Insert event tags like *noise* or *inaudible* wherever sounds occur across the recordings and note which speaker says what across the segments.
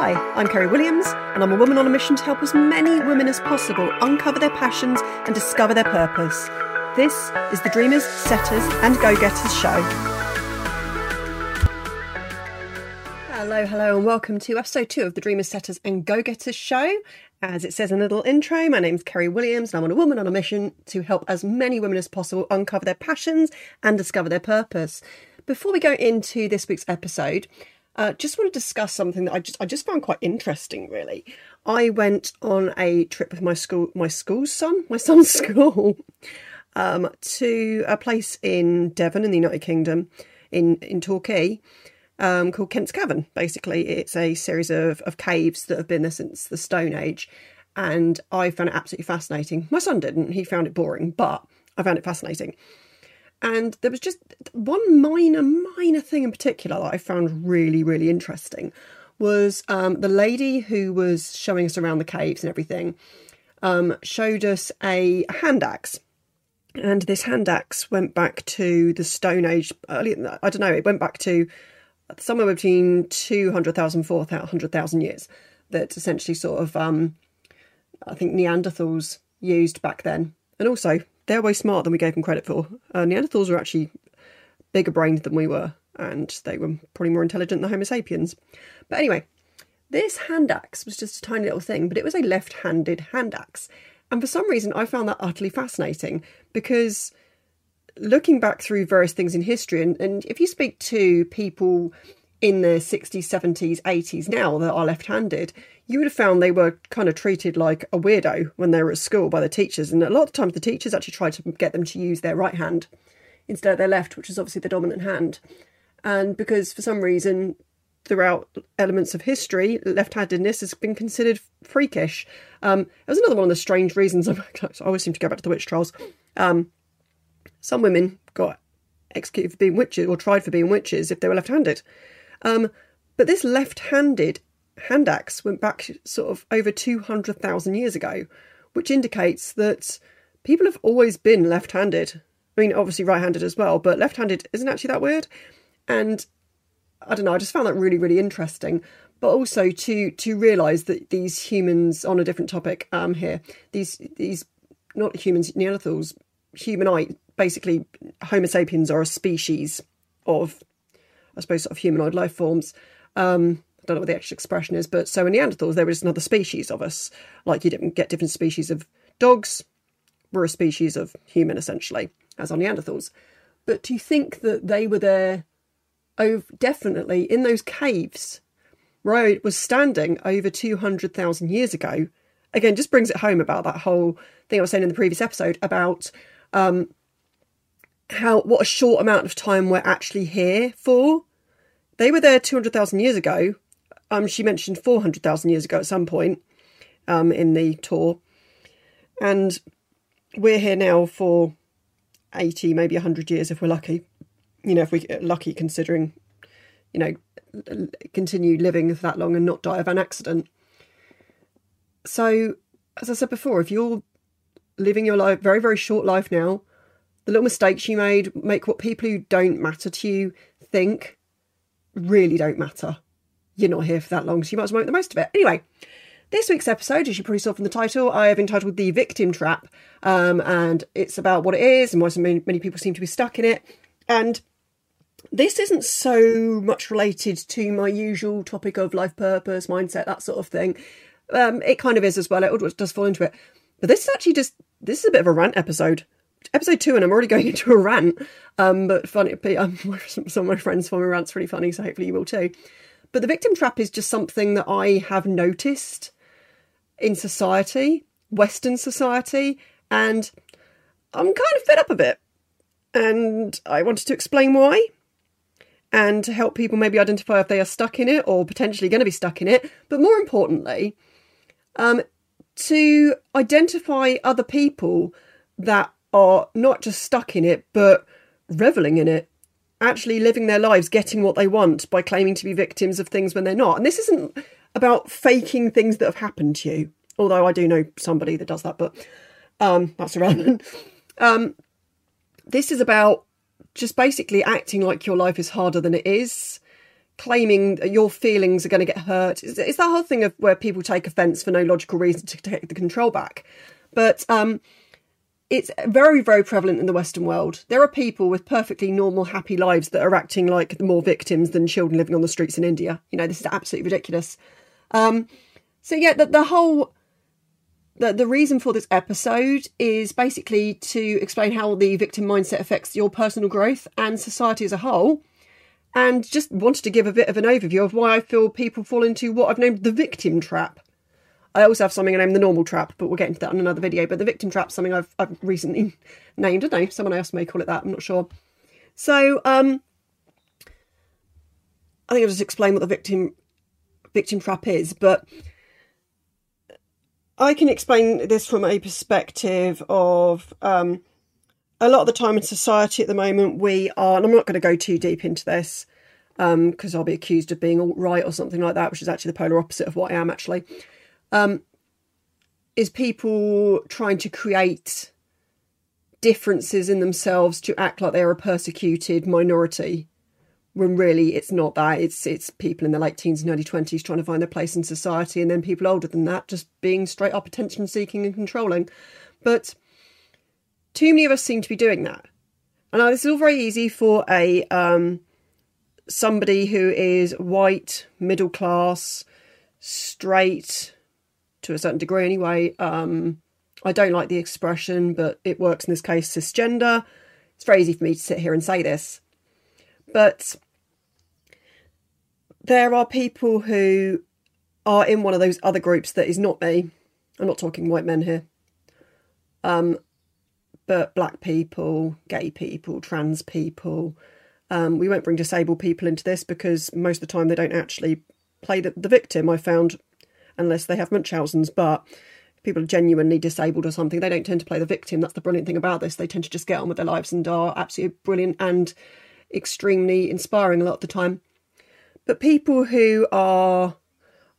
Speaker 1: Hi, I'm Kerry Williams, and I'm a woman on a mission to help as many women as possible uncover their passions and discover their purpose. This is the Dreamers, Setters, and Go Getters show. Hello, hello, and welcome to episode two of the Dreamers, Setters, and Go Getters show. As it says in the little intro, my name's Kerry Williams, and I'm a woman on a mission to help as many women as possible uncover their passions and discover their purpose. Before we go into this week's episode, uh, just want to discuss something that I just I just found quite interesting. Really, I went on a trip with my school, my school's son, *laughs* my son's school, um, to a place in Devon in the United Kingdom, in in Torquay, um, called Kent's Cavern. Basically, it's a series of of caves that have been there since the Stone Age, and I found it absolutely fascinating. My son didn't; he found it boring, but I found it fascinating. And there was just one minor, minor thing in particular that I found really, really interesting was um, the lady who was showing us around the caves and everything um, showed us a hand axe. And this hand axe went back to the Stone Age. Early, I don't know, it went back to somewhere between 200,000, 400,000 years. That essentially sort of, um, I think Neanderthals used back then. And also they're way smarter than we gave them credit for. Uh, Neanderthals were actually bigger brained than we were, and they were probably more intelligent than Homo sapiens. But anyway, this hand axe was just a tiny little thing, but it was a left handed hand axe. And for some reason, I found that utterly fascinating because looking back through various things in history, and, and if you speak to people in their 60s, 70s, 80s now that are left handed, you would have found they were kind of treated like a weirdo when they were at school by the teachers. And a lot of times the teachers actually tried to get them to use their right hand instead of their left, which is obviously the dominant hand. And because for some reason, throughout elements of history, left handedness has been considered freakish. Um, it was another one of the strange reasons. *laughs* I always seem to go back to the witch trials. Um, some women got executed for being witches or tried for being witches if they were left handed. Um, but this left handed hand axe went back sort of over 200,000 years ago, which indicates that people have always been left handed. I mean, obviously right handed as well, but left handed isn't actually that weird. And I don't know, I just found that really, really interesting. But also to to realise that these humans on a different topic um here, these these not humans, Neanderthals, humanite, basically Homo sapiens are a species of I suppose sort of humanoid life forms. Um I don't know what the actual expression is, but so in Neanderthals, there was another species of us. Like you didn't get different species of dogs, we're a species of human essentially, as are Neanderthals. But to think that they were there, oh, definitely in those caves where I was standing over 200,000 years ago, again, just brings it home about that whole thing I was saying in the previous episode about um, how what a short amount of time we're actually here for. They were there 200,000 years ago, um, she mentioned 400,000 years ago at some point um, in the tour. And we're here now for 80, maybe 100 years if we're lucky. You know, if we're uh, lucky considering, you know, continue living for that long and not die of an accident. So, as I said before, if you're living your life, very, very short life now, the little mistakes you made make what people who don't matter to you think really don't matter you're not here for that long, so you might as well make the most of it. Anyway, this week's episode, as you probably saw from the title, I have entitled The Victim Trap, um, and it's about what it is and why so many, many people seem to be stuck in it. And this isn't so much related to my usual topic of life purpose, mindset, that sort of thing. Um, it kind of is as well, it does fall into it. But this is actually just, this is a bit of a rant episode episode two, and I'm already *laughs* going into a rant. Um, but funny, um, *laughs* some of my friends find my rants really funny, so hopefully you will too. But the victim trap is just something that I have noticed in society, Western society, and I'm kind of fed up a bit. And I wanted to explain why and to help people maybe identify if they are stuck in it or potentially going to be stuck in it. But more importantly, um, to identify other people that are not just stuck in it, but reveling in it actually living their lives getting what they want by claiming to be victims of things when they're not. And this isn't about faking things that have happened to you, although I do know somebody that does that, but um, that's irrelevant. *laughs* Um, this is about just basically acting like your life is harder than it is, claiming that your feelings are going to get hurt. It's, it's that whole thing of where people take offence for no logical reason to take the control back. But um, it's very, very prevalent in the Western world. There are people with perfectly normal, happy lives that are acting like more victims than children living on the streets in India. You know, this is absolutely ridiculous. Um, so yeah, the, the whole the, the reason for this episode is basically to explain how the victim mindset affects your personal growth and society as a whole. And just wanted to give a bit of an overview of why I feel people fall into what I've named the victim trap. I also have something I named the normal trap, but we'll get into that in another video. But the victim trap, something I've, I've recently *laughs* named. I don't know, someone else may call it that, I'm not sure. So, um, I think I'll just explain what the victim victim trap is, but I can explain this from a perspective of um, a lot of the time in society at the moment, we are, and I'm not going to go too deep into this because um, I'll be accused of being alt-right or something like that, which is actually the polar opposite of what I am actually. Um, is people trying to create differences in themselves to act like they're a persecuted minority when really it's not that. It's it's people in their late teens and early 20s trying to find their place in society and then people older than that just being straight up attention seeking and controlling. But too many of us seem to be doing that. And now this is all very easy for a um, somebody who is white middle class straight to a certain degree anyway um, i don't like the expression but it works in this case cisgender it's very easy for me to sit here and say this but there are people who are in one of those other groups that is not me. I'm not talking white men here. Um, but black people, gay people, trans people. Um, we won't bring disabled people into this because most of the time they don't actually play the, the victim, I found, unless they have Munchausen's. But people are genuinely disabled or something, they don't tend to play the victim. That's the brilliant thing about this. They tend to just get on with their lives and are absolutely brilliant and extremely inspiring a lot of the time. But people who are,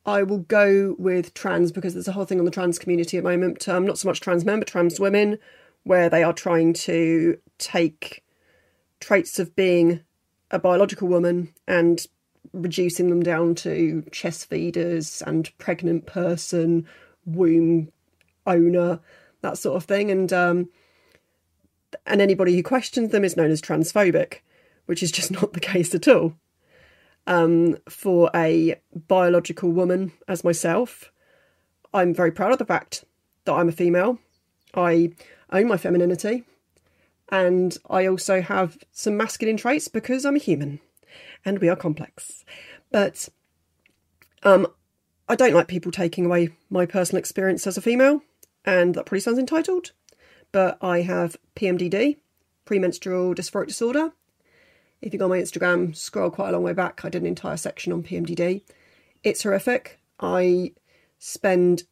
Speaker 1: I will go with trans because there's a whole thing on the trans community at the moment. Um, not so much trans men, but trans women, where they are trying to take traits of being a biological woman and reducing them down to chest feeders and pregnant person, womb owner, that sort of thing. And um, and anybody who questions them is known as transphobic, which is just *laughs* not the case at all um, for a biological woman as myself. I'm very proud of the fact that I'm a female. I own my femininity. And I also have some masculine traits because I'm a human and we are complex. But um, I don't like people taking away my personal experience as a female, and that probably sounds entitled. But I have PMDD, premenstrual dysphoric disorder, if you go on my Instagram, scroll quite a long way back, I did an entire section on PMDD. It's horrific. I spend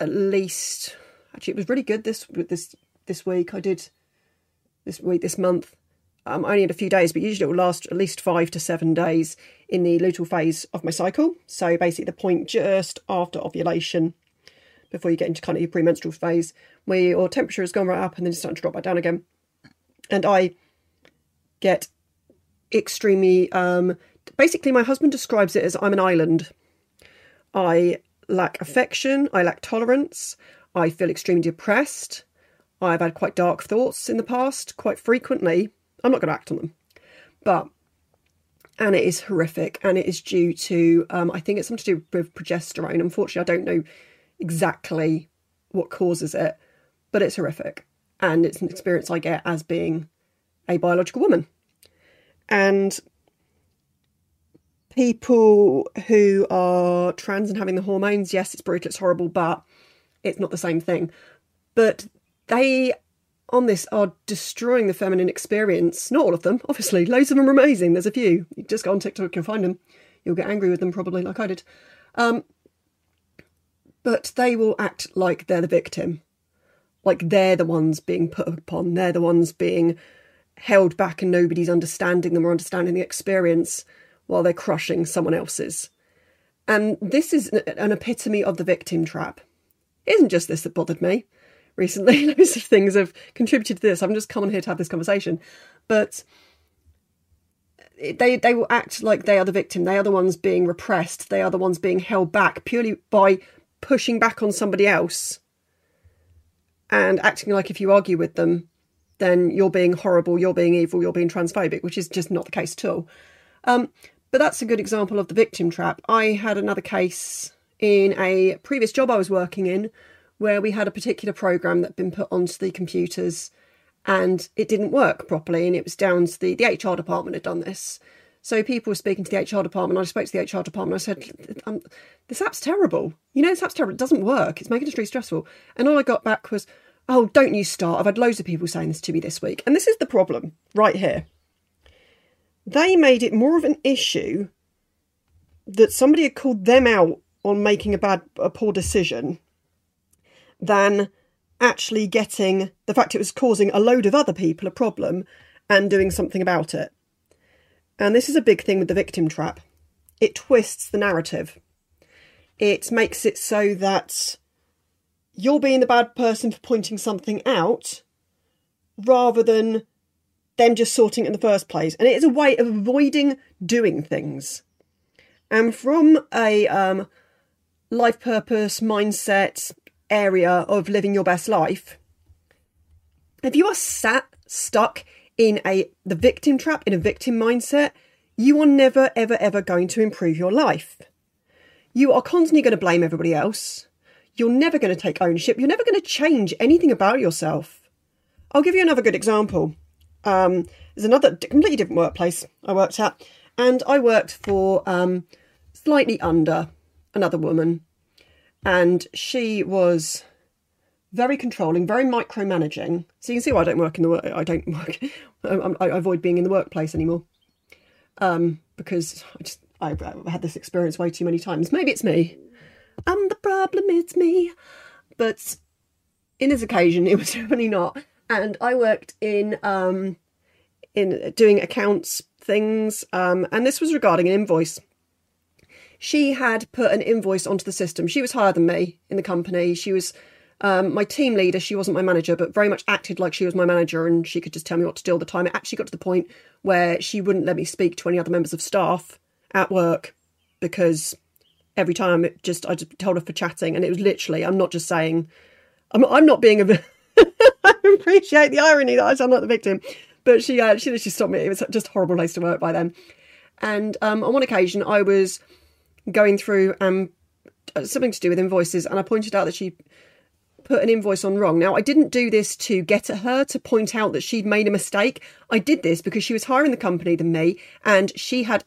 Speaker 1: at least actually it was really good this this this week. I did this week this month. Um, only in a few days, but usually it will last at least five to seven days in the luteal phase of my cycle. So basically, the point just after ovulation, before you get into kind of your premenstrual phase, where your temperature has gone right up and then it's starting to drop back down again. And I get extremely um, basically my husband describes it as I'm an island. I lack affection, I lack tolerance, I feel extremely depressed. I've had quite dark thoughts in the past, quite frequently. I'm not going to act on them. But and it is horrific and it is due to um, I think it's something to do with progesterone. Unfortunately, I don't know exactly what causes it, but it's horrific. And it's an experience I get as being a biological woman and people who are trans and having the hormones, yes, it's brutal, it's horrible, but it's not the same thing. But they on this are destroying the feminine experience. Not all of them, obviously. Loads of them are amazing. There's a few. You just go on TikTok, you'll find them. You'll get angry with them probably, like I did. Um, but they will act like they're the victim. Like they're the ones being put upon. They're the ones being held back and nobody's understanding them or understanding the experience while they're crushing someone else's. And this is an epitome of the victim trap. It isn't just this that bothered me recently. *laughs* Loads of things have contributed to this. I've just come on here to have this conversation. But they they will act like they are the victim. They are the ones being repressed. They are the ones being held back purely by pushing back on somebody else and acting like if you argue with them, then you're being horrible, you're being evil, you're being transphobic, which is just not the case at all. Um, but that's a good example of the victim trap. I had another case in a previous job I was working in where we had a particular program that had been put onto the computers and it didn't work properly and it was down to the, the HR department had done this. So people were speaking to the HR department. I spoke to the HR department. I said, um, "This app's terrible. You know, this app's terrible. It doesn't work. It's making us really stressful." And all I got back was, "Oh, don't you start." I've had loads of people saying this to me this week, and this is the problem right here. They made it more of an issue that somebody had called them out on making a bad, a poor decision, than actually getting the fact it was causing a load of other people a problem and doing something about it. And this is a big thing with the victim trap. It twists the narrative. It makes it so that you're being the bad person for pointing something out rather than them just sorting it in the first place. And it is a way of avoiding doing things. And from a um, life purpose, mindset, area of living your best life, if you are sat stuck in a the victim trap, in a victim mindset, you are never, ever, ever going to improve your life. You are constantly going to blame everybody else. You're never going to take ownership. You're never going to change anything about yourself. I'll give you another good example. Um, there's another completely different workplace I worked at, and I worked for um, slightly under another woman, and she was very controlling, very micromanaging. So you can see why I don't work in the work. I don't work. I, *laughs* I avoid being in the workplace anymore um, because I just I've, I've had this experience way too many times. Maybe it's me. I'm the problem. It's me. But in this occasion, *laughs* it was definitely not. And I worked in um, in doing accounts things, um, and this was regarding an invoice. She had put an invoice onto the system. She was higher than me in the company. She was um, my team leader, she wasn't my manager, but very much acted like she was my manager and she could just tell me what to do all the time. It actually got to the point where she wouldn't let me speak to any other members of staff at work because every time it just I just told her for chatting and it was literally I'm not just saying I'm not, I'm not being a *laughs* I appreciate the irony that I'm not the victim but she uh, she literally stopped me it was just a horrible place to work by then and um, on one occasion I was going through um something to do with invoices and I pointed out that she put an invoice on wrong. Now, I didn't do this to get at her to point out that she'd made a mistake. I did this because she was higher in the company than me and she had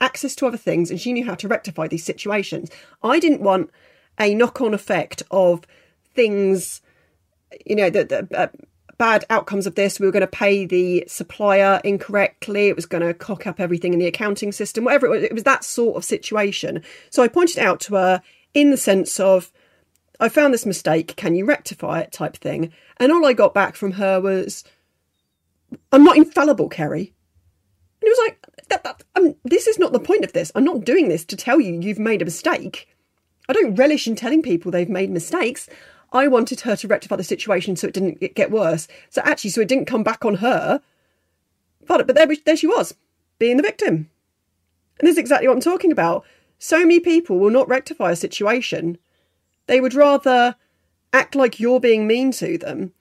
Speaker 1: access to other things and she knew how to rectify these situations. I didn't want a knock on effect of things, you know, that uh, bad outcomes of this. We were going to pay the supplier incorrectly. It was going to cock up everything in the accounting system, whatever it was. It was that sort of situation. So I pointed out to her in the sense of, I found this mistake, can you rectify it? type thing. And all I got back from her was, I'm not infallible, Kerry. And it was like, that, that, um, this is not the point of this. I'm not doing this to tell you you've made a mistake. I don't relish in telling people they've made mistakes. I wanted her to rectify the situation so it didn't get worse. So actually, so it didn't come back on her. But, but there, there she was, being the victim. And this is exactly what I'm talking about. So many people will not rectify a situation they would rather act like you're being mean to them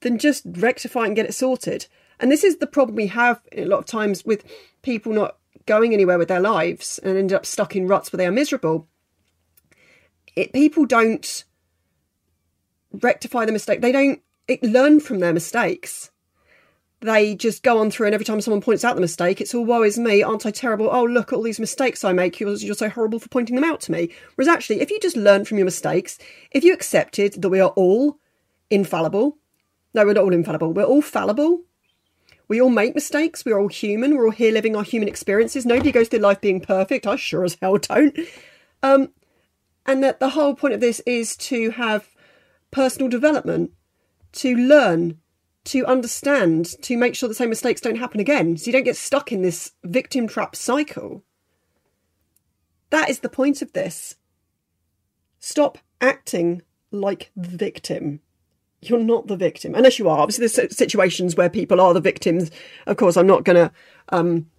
Speaker 1: than just rectify and get it sorted. And this is the problem we have a lot of times with people not going anywhere with their lives and end up stuck in ruts where they are miserable. It, people don't rectify the mistake. They don't learn from their mistakes they just go on through and every time someone points out the mistake, it's all woe is me, aren't I terrible? Oh, look at all these mistakes I make. You're, you're so horrible for pointing them out to me. Whereas actually, if you just learn from your mistakes, if you accepted that we are all infallible, no, we're not all infallible, we're all fallible. We all make mistakes. We're all human. We're all here living our human experiences. Nobody goes through life being perfect. I sure as hell don't. Um, and that the whole point of this is to have personal development, to learn, to understand, to make sure the same mistakes don't happen again, so you don't get stuck in this victim trap cycle. That is the point of this. Stop acting like the victim. You're not the victim, unless you are. Obviously, there's situations where people are the victims. Of course, I'm not going to um,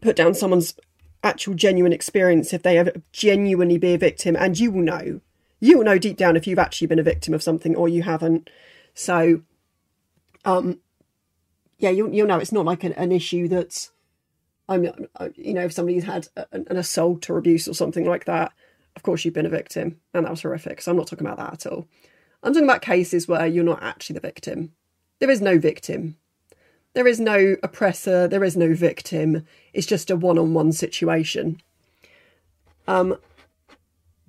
Speaker 1: put down someone's actual genuine experience if they ever genuinely be a victim, and you will know. You will know deep down if you've actually been a victim of something or you haven't. So, um, yeah, you'll you'll know it's not like an, an issue that's, I mean, you know, if somebody's had an, an assault or abuse or something like that, of course you've been a victim, and that was horrific. So I'm not talking about that at all. I'm talking about cases where you're not actually the victim. There is no victim. There is no oppressor. There is no victim. It's just a one-on-one situation. Um,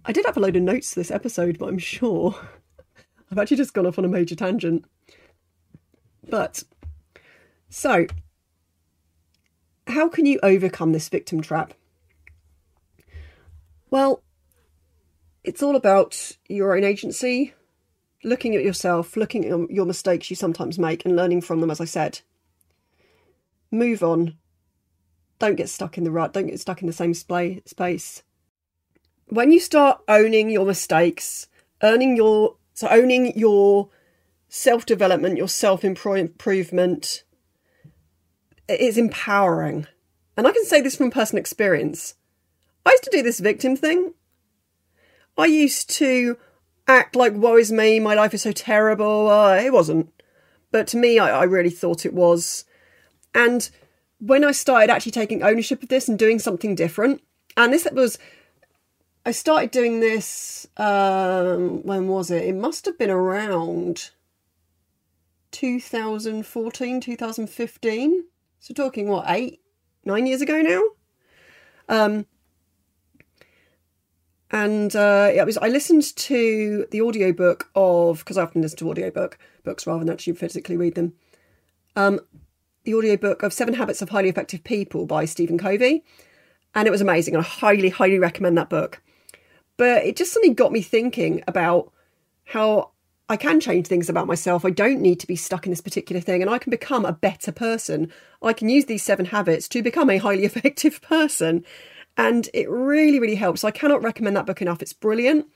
Speaker 1: I did have a load of notes this episode, but I'm sure *laughs* I've actually just gone off on a major tangent. But so, how can you overcome this victim trap? Well, it's all about your own agency, looking at yourself, looking at your mistakes you sometimes make, and learning from them, as I said. Move on. Don't get stuck in the rut, don't get stuck in the same space. When you start owning your mistakes, earning your so owning your self development, your self improvement, is empowering. And I can say this from personal experience. I used to do this victim thing. I used to act like woe is me, my life is so terrible. Uh, it wasn't. But to me, I, I really thought it was. And when I started actually taking ownership of this and doing something different, and this was, I started doing this, um, when was it? It must have been around 2014, 2015. So talking what, eight, nine years ago now? Um, and uh, it was I listened to the audiobook of because I often listen to audiobook books rather than actually physically read them. Um, the audiobook of Seven Habits of Highly Effective People by Stephen Covey, and it was amazing. I highly, highly recommend that book. But it just suddenly got me thinking about how I can change things about myself. I don't need to be stuck in this particular thing, and I can become a better person. I can use these seven habits to become a highly *laughs* effective person and it really, really helps. I cannot recommend that book enough. It's brilliant.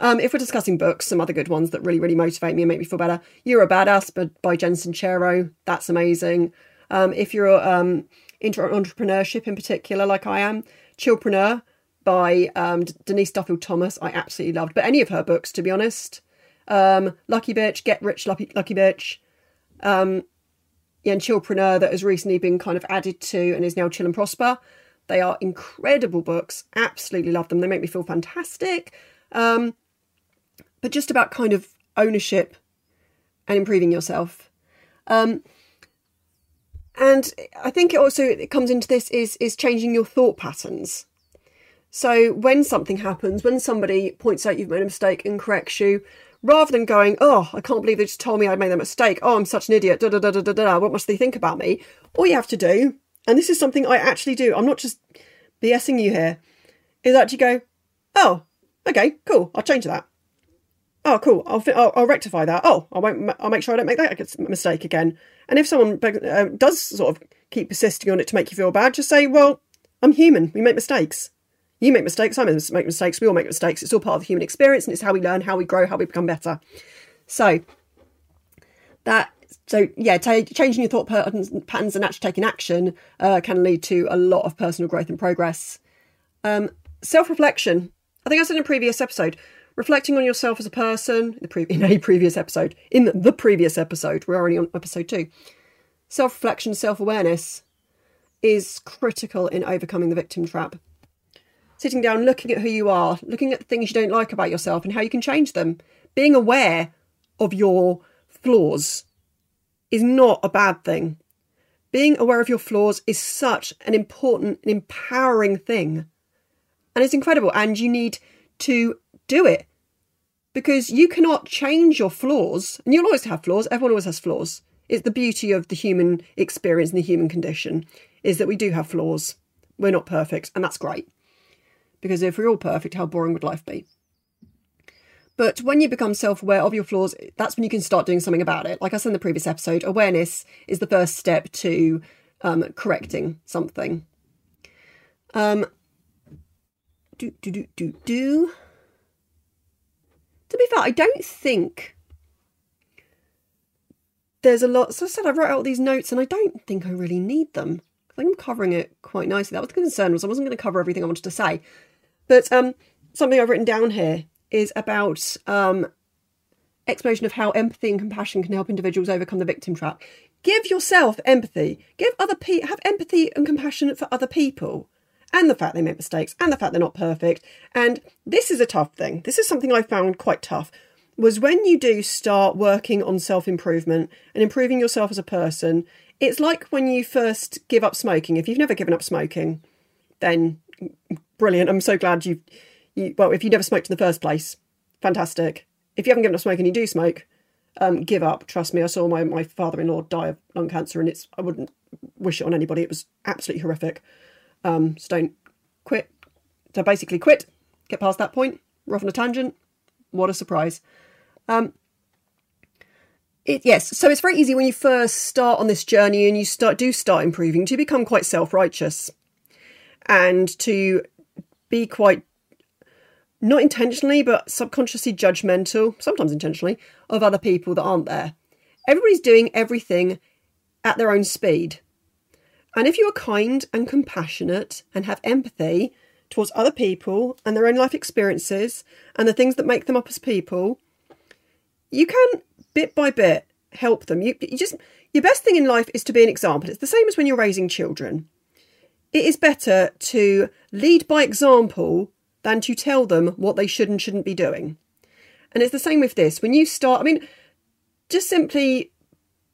Speaker 1: Um, if we're discussing books, some other good ones that really, really motivate me and make me feel better. You're a Badass but by Jen Sincero. That's amazing. Um, if you're um, into entrepreneurship in particular, like I am, Chillpreneur by um, Denise Duffield Thomas, I absolutely loved. But any of her books, to be honest. Um, Lucky Bitch, Get Rich Lucky, Lucky Bitch. Um, yeah, and Chillpreneur that has recently been kind of added to and is now Chill and Prosper. They are incredible books. Absolutely love them. They make me feel fantastic. Um, but just about kind of ownership and improving yourself. Um, and I think it also it comes into this is is changing your thought patterns. So when something happens, when somebody points out you've made a mistake and corrects you, rather than going, "Oh, I can't believe they just told me I made that mistake. Oh, I'm such an idiot." Da da da da da da. What must they think about me? All you have to do and this is something I actually do, I'm not just BSing you here, is actually go, oh, okay, cool, I'll change that. Oh, cool, I'll, I'll, I'll rectify that. Oh, I won't, I'll make sure I don't make that mistake again. And if someone uh, does sort of keep persisting on it to make you feel bad, just say, well, I'm human, we make mistakes. You make mistakes, I make mistakes, we all make mistakes. It's all part of the human experience and it's how we learn, how we grow, how we become better. So, that so yeah, t- changing your thought patterns, patterns and actually taking action uh, can lead to a lot of personal growth and progress. Um, self-reflection. I think I said in a previous episode, reflecting on yourself as a person. In, pre- *laughs* in a previous episode, in the previous episode, we're already on episode two. Self-reflection, self-awareness is critical in overcoming the victim trap. Sitting down, looking at who you are, looking at the things you don't like about yourself and how you can change them, being aware of your flaws is not a bad thing. Being aware of your flaws is such an important and empowering thing. And it's incredible. And you need to do it because you cannot change your flaws. And you'll always have flaws. Everyone always has flaws. It's the beauty of the human experience and the human condition is that we do have flaws. We're not perfect. And that's great. Because if we're all perfect, how boring would life be? But when you become self aware of your flaws, that's when you can start doing something about it. Like I said in the previous episode, awareness is the first step to um, correcting something. Um, do, do, do, do, do. To be fair, I don't think there's a lot. So I said I wrote out these notes and I don't think I really need them. I think I'm covering it quite nicely. That was the concern was I wasn't going to cover everything I wanted to say. But um, something I've written down here is about um, exploration of how empathy and compassion can help individuals overcome the victim trap. Give yourself empathy. Give other have empathy and compassion for other people. And the fact they make mistakes and the fact they're not perfect. And this is a tough thing. This is something I found quite tough. Was when you do start working on self improvement and improving yourself as a person, it's like when you first give up smoking. If you've never given up smoking, then brilliant. I'm so glad you've, you, well, if you never smoked in the first place, fantastic. If you haven't given up smoking, you do smoke, um, give up. Trust me, I saw my, my father in law die of lung cancer, and it's I wouldn't wish it on anybody. It was absolutely horrific. Um, so don't quit. So basically, quit. Get past that point. We're off on a tangent. What a surprise. Um, it, yes, so it's very easy when you first start on this journey and you start do start improving to become quite self righteous, and to be quite not intentionally, but subconsciously judgmental, sometimes intentionally, of other people that aren't there. Everybody's doing everything at their own speed. And if you are kind and compassionate and have empathy towards other people and their own life experiences and the things that make them up as people, you can bit by bit help them. You, you just your best thing in life is to be an example. It's the same as when you're raising children. It is better to lead by example than to tell them what they should and shouldn't be doing. And it's the same with this. When you start, I mean, just simply,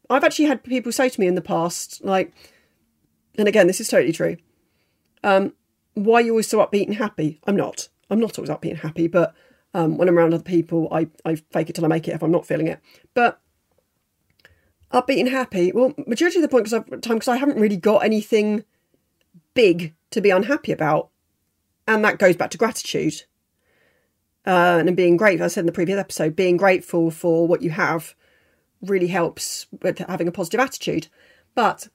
Speaker 1: I've actually had people say to me in the past, like, and again, this is totally true. Um, why are you always so upbeat and happy? I'm not. I'm not always upbeat and happy, but um, when I'm around other people, I, I fake it till I make it if I'm not feeling it. But upbeat and happy, well, majority of the point because I've time because I haven't really got anything big to be unhappy about and that goes back to gratitude uh, and being grateful. I said in the previous episode, being grateful for what you have really helps with having a positive attitude. But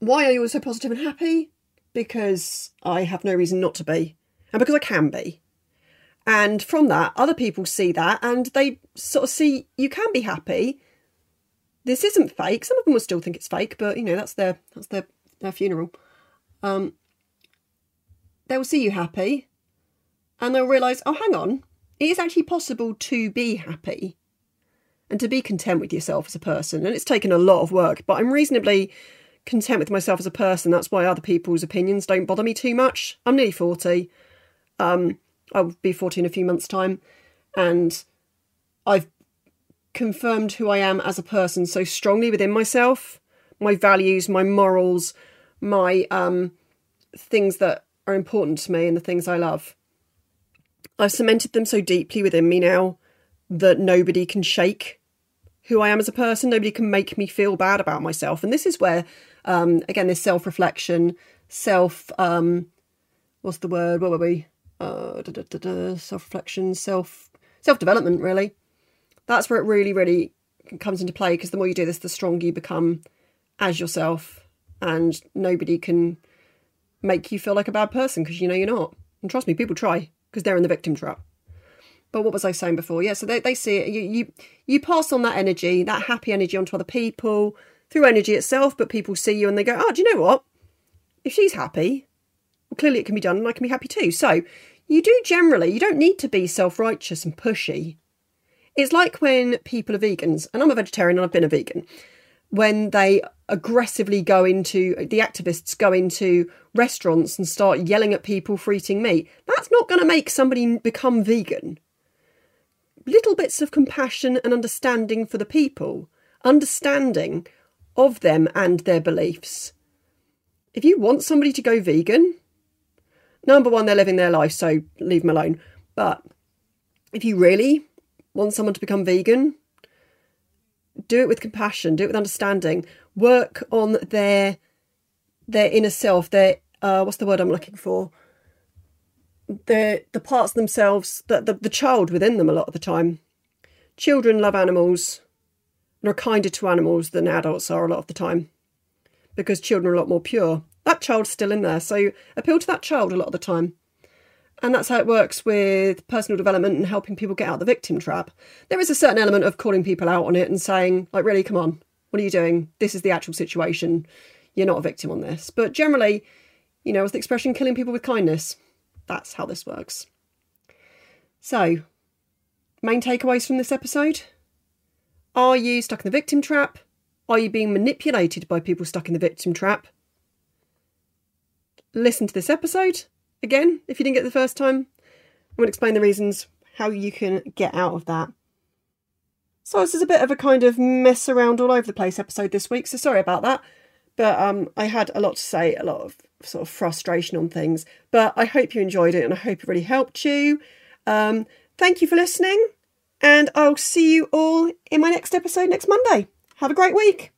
Speaker 1: why are you always so positive and happy? Because I have no reason not to be, and because I can be. And from that, other people see that and they sort of see you can be happy. This isn't fake. Some of them will still think it's fake, but you know that's their that's their their funeral. Um, they'll see you happy and they'll realise, oh, hang on, it is actually possible to be happy and to be content with yourself as a person. And it's taken a lot of work, but I'm reasonably content with myself as a person. That's why other people's opinions don't bother me too much. I'm nearly 40. Um, I'll be 40 in a few months' time. And I've confirmed who I am as a person so strongly within myself my values, my morals, my um, things that are important to me and the things I love. I've cemented them so deeply within me now that nobody can shake who I am as a person. Nobody can make me feel bad about myself. And this is where, um, again, this self reflection, self, um, what's the word? What were we? Uh, self reflection, self self development. Really, that's where it really, really comes into play. Because the more you do this, the stronger you become as yourself, and nobody can make you feel like a bad person because you know you're not. And trust me, people try because they're in the victim trap. But what was I saying before? Yeah, so they, they see it. You, you you pass on that energy, that happy energy onto other people through energy itself, but people see you and they go, oh, do you know what? If she's happy, well, clearly it can be done and I can be happy too. So you do generally, you don't need to be self righteous and pushy. It's like when people are vegans, and I'm a vegetarian and I've been a vegan when they aggressively go into the activists go into restaurants and start yelling at people for eating meat. That's not going to make somebody become vegan. Little bits of compassion and understanding for the people understanding of them and their beliefs. If you want somebody to go vegan number one they're living their life so leave them alone. But if you really want someone to become vegan do it with compassion, do it with understanding, work on their their inner self, their uh, what's the word I'm looking for? The the parts themselves, the, the the child within them a lot of the time. Children love animals and are kinder to animals than adults are a lot of the time. Because children are a lot more pure. That child's still in there, so appeal to that child a lot of the time. And that's how it works with personal development and helping people get out of the victim trap. There is a certain element of calling people out on it and saying, like, really, come on, what are you doing? This is the actual situation. you're not a victim on this. But generally, you know, as the expression killing people with kindness, that's how this works. So, main takeaways from this episode Are you stuck in the victim trap? Are you being manipulated by people stuck in the victim trap? Listen to this episode again if you didn't get it the first time. I'm going to explain the reasons how you can get out of that. So this is a bit of a kind of mess around all over the place episode this week, so sorry about that. But um, I had a lot to say, a lot of sort of frustration on things. But I hope you enjoyed it and I hope it really helped you. Um, thank you for listening, and I'll see you all in my next episode next Monday. Have a great week.